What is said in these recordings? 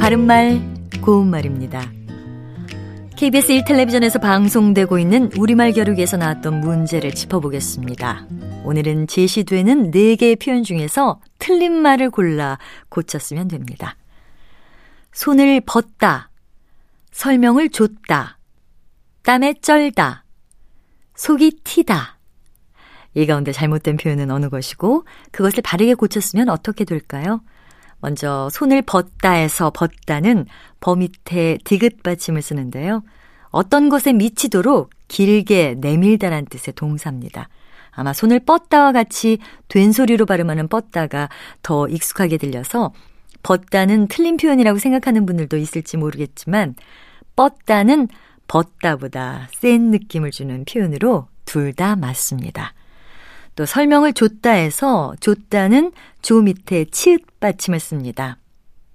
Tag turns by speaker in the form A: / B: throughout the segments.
A: 바른말 고운말입니다. KBS 1텔레비전에서 방송되고 있는 우리말 겨루기에서 나왔던 문제를 짚어보겠습니다. 오늘은 제시되는 4개의 표현 중에서 틀린 말을 골라 고쳤으면 됩니다. 손을 벗다, 설명을 줬다, 땀에 쩔다, 속이 튀다. 이 가운데 잘못된 표현은 어느 것이고 그것을 바르게 고쳤으면 어떻게 될까요? 먼저 손을 벗다에서 벗다는 버 밑에 디귿 받침을 쓰는데요. 어떤 것에 미치도록 길게 내밀다란 뜻의 동사입니다. 아마 손을 뻗다와 같이 된소리로 발음하는 뻗다가 더 익숙하게 들려서 벗다는 틀린 표현이라고 생각하는 분들도 있을지 모르겠지만 뻗다는 벗다보다 센 느낌을 주는 표현으로 둘 다 맞습니다. 또 설명을 줬다 해서 줬다는 조 밑에 치읓 받침을 씁니다.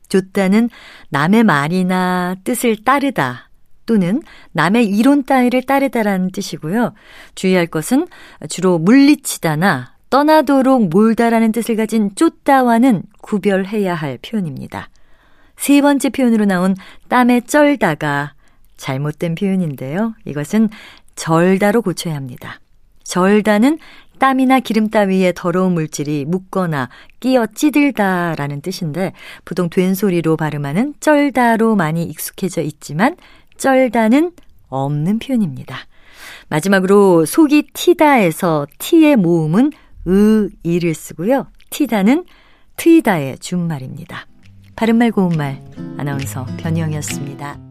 A: 줬다는 남의 말이나 뜻을 따르다 또는 남의 이론 따위를 따르다라는 뜻이고요. 주의할 것은 주로 물리치다나 떠나도록 몰다라는 뜻을 가진 쫓다와는 구별해야 할 표현입니다. 세 번째 표현으로 나온 땀에 쩔다가 잘못된 표현인데요. 이것은 절다로 고쳐야 합니다. 절다는 땀이나 기름 따위에 더러운 물질이 묻거나 끼어 찌들다라는 뜻인데 보통 된소리로 발음하는 쩔다로 많이 익숙해져 있지만 쩔다는 없는 표현입니다. 마지막으로 속이 튀다에서 티의 모음은 의, 이를 쓰고요. 티다는 트이다의 준말입니다. 바른말 고운말 아나운서 변희영이었습니다.